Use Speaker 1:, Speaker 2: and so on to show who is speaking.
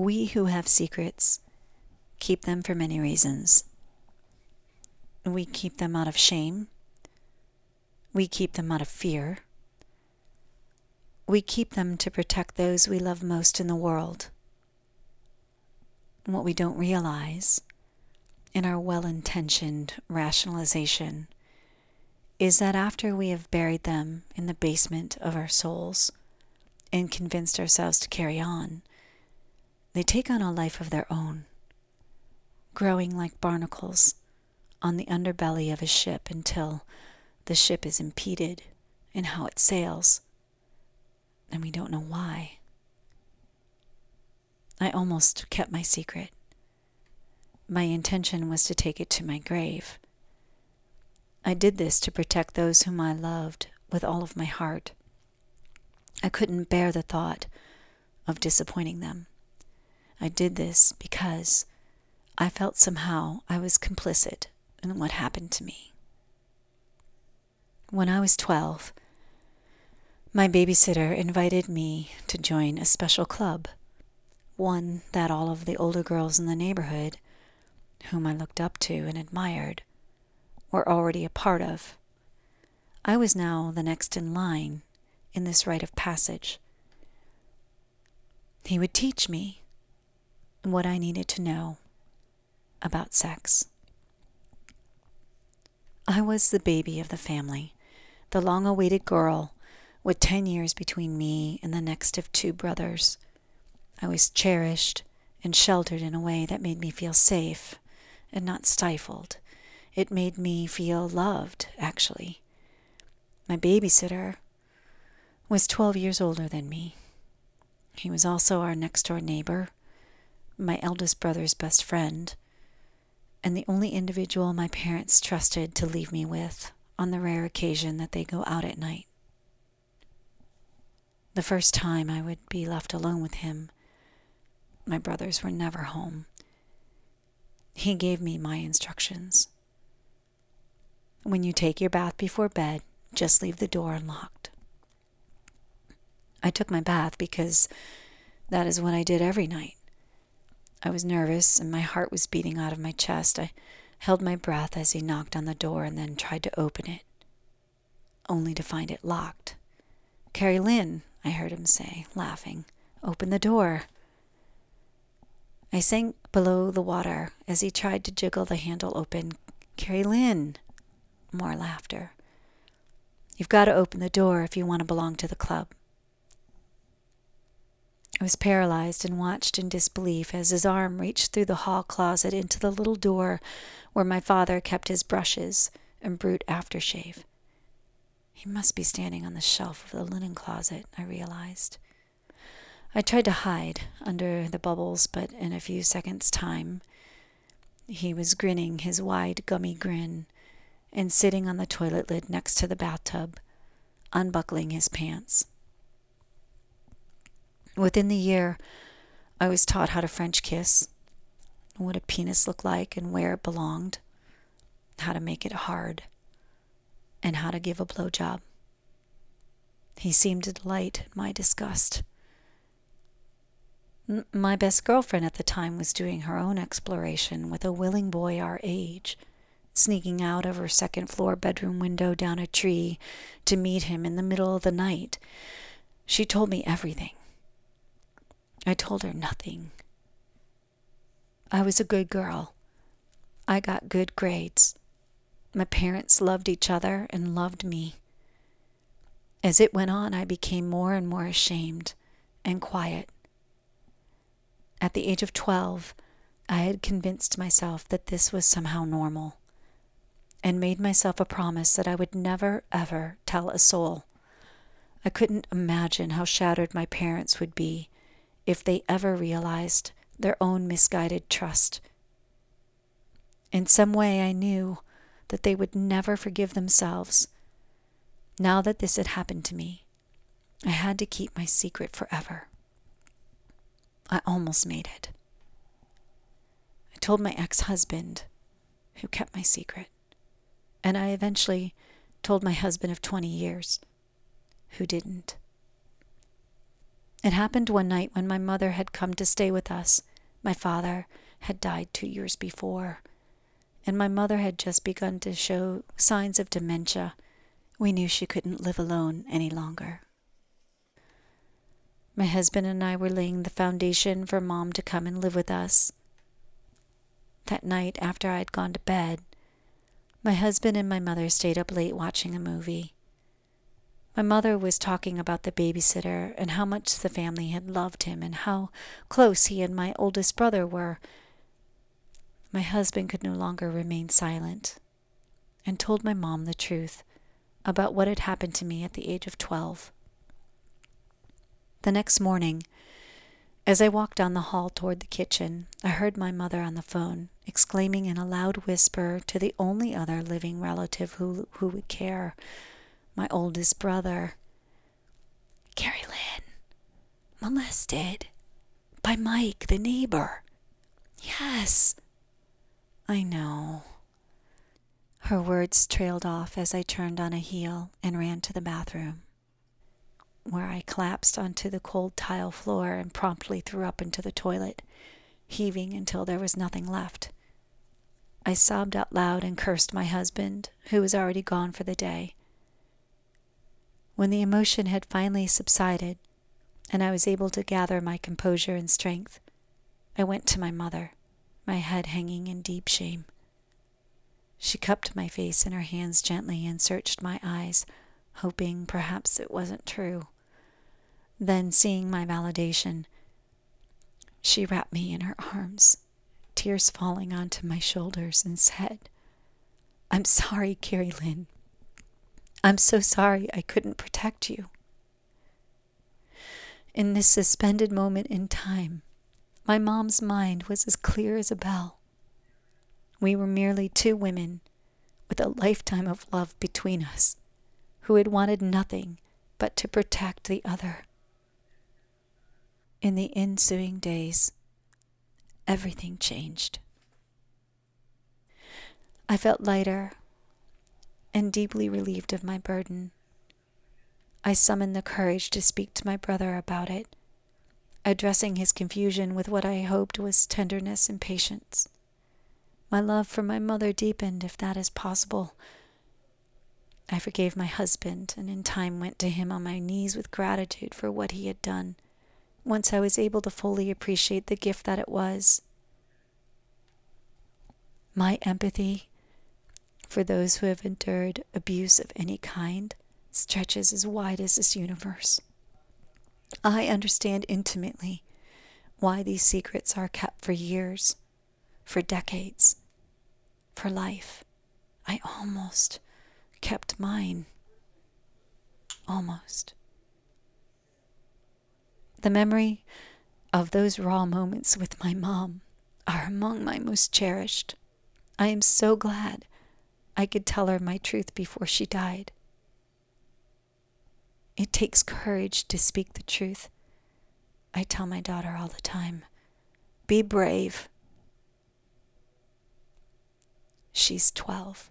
Speaker 1: we who have secrets keep them for many reasons. We keep them out of shame. We keep them out of fear. We keep them to protect those we love most in the world. what we don't realize in our well intentioned rationalization is that after we have buried them in the basement of our souls and convinced ourselves to carry on, they take on a life of their own, growing like barnacles on the underbelly of a ship until the ship is impeded in how it sails and we don't know why. I almost kept my secret. My intention was to take it to my grave. I did this to protect those whom I loved with all of my heart. I couldn't bear the thought of disappointing them. I did this because I felt somehow I was complicit in what happened to me. When I was 12, my babysitter invited me to join a special club, one that all of the older girls in the neighborhood, whom I looked up to and admired, were already a part of. I was now the next in line in this rite of passage. He would teach me what I needed to know about sex. I was the baby of the family, the long awaited girl with 10 years between me and the next of two brothers. I was cherished and sheltered in a way that made me feel safe and not stifled. It made me feel loved, actually. My babysitter was 12 years older than me. He was also our next door neighbor, my eldest brother's best friend, and the only individual my parents trusted to leave me with on the rare occasion that they go out at night. The first time I would be left alone with him, my brothers were never home. He gave me my instructions. When you take your bath before bed, just leave the door unlocked. I took my bath because that is what I did every night. I was nervous and my heart was beating out of my chest. I held my breath as he knocked on the door and then tried to open it, only to find it locked. Carrie Lynn, I heard him say, laughing. Open the door. I sank below the water as he tried to jiggle the handle open. Carrie Lynn. More laughter. You've got to open the door if you want to belong to the club. I was paralyzed and watched in disbelief as his arm reached through the hall closet into the little door where my father kept his brushes and Brut aftershave. He must be standing on the shelf of the linen closet, I realized. I tried to hide under the bubbles, but in a few seconds' time, he was grinning his wide, gummy grin and sitting on the toilet lid next to the bathtub, unbuckling his pants. Within the year, I was taught how to French kiss, what a penis looked like and where it belonged, how to make it hard and how to give a blowjob. He seemed to delight in my disgust. My best girlfriend at the time was doing her own exploration with a willing boy our age, sneaking out of her second floor bedroom window down a tree to meet him in the middle of the night. She told me everything. I told her nothing. I was a good girl. I got good grades. My parents loved each other and loved me. As it went on, I became more and more ashamed and quiet. At the age of 12, I had convinced myself that this was somehow normal and made myself a promise that I would never, ever tell a soul. I couldn't imagine how shattered my parents would be if they ever realized their own misguided trust. In some way, I knew that they would never forgive themselves. Now that this had happened to me, I had to keep my secret forever. I almost made it. I told my ex husband, who kept my secret, and I eventually told my husband of 20 years, who didn't. It happened one night when my mother had come to stay with us. My father had died two years before, and my mother had just begun to show signs of dementia. We knew she couldn't live alone any longer. My husband and I were laying the foundation for Mom to come and live with us. That night, after I had gone to bed, my husband and my mother stayed up late watching a movie. My mother was talking about the babysitter and how much the family had loved him and how close he and my oldest brother were. My husband could no longer remain silent and told my mom the truth about what had happened to me at the age of 12. The next morning, as I walked down the hall toward the kitchen, I heard my mother on the phone exclaiming in a loud whisper to the only other living relative who, who would care my oldest brother. Carrie Lynn, molested by Mike, the neighbor. Yes, I know. Her words trailed off as I turned on a heel and ran to the bathroom, where I collapsed onto the cold tile floor and promptly threw up into the toilet, heaving until there was nothing left. I sobbed out loud and cursed my husband, who was already gone for the day. When the emotion had finally subsided and I was able to gather my composure and strength, I went to my mother, my head hanging in deep shame. She cupped my face in her hands gently and searched my eyes, hoping perhaps it wasn't true. Then, seeing my validation, she wrapped me in her arms, tears falling onto my shoulders, and said, I'm sorry, Carrie Lynn. I'm so sorry I couldn't protect you. In this suspended moment in time, my mom's mind was as clear as a bell. We were merely two women with a lifetime of love between us who had wanted nothing but to protect the other. In the ensuing days, everything changed. I felt lighter and deeply relieved of my burden. I summoned the courage to speak to my brother about it, addressing his confusion with what I hoped was tenderness and patience. My love for my mother deepened, if that is possible. I forgave my husband and in time went to him on my knees with gratitude for what he had done, once I was able to fully appreciate the gift that it was. My empathy for those who have endured abuse of any kind stretches as wide as this universe. I understand intimately why these secrets are kept for years, for decades, for life. I almost kept mine. Almost. The memory of those raw moments with my mom are among my most cherished. I am so glad I could tell her my truth before she died. It takes courage to speak the truth. I tell my daughter all the time be brave. She's 12.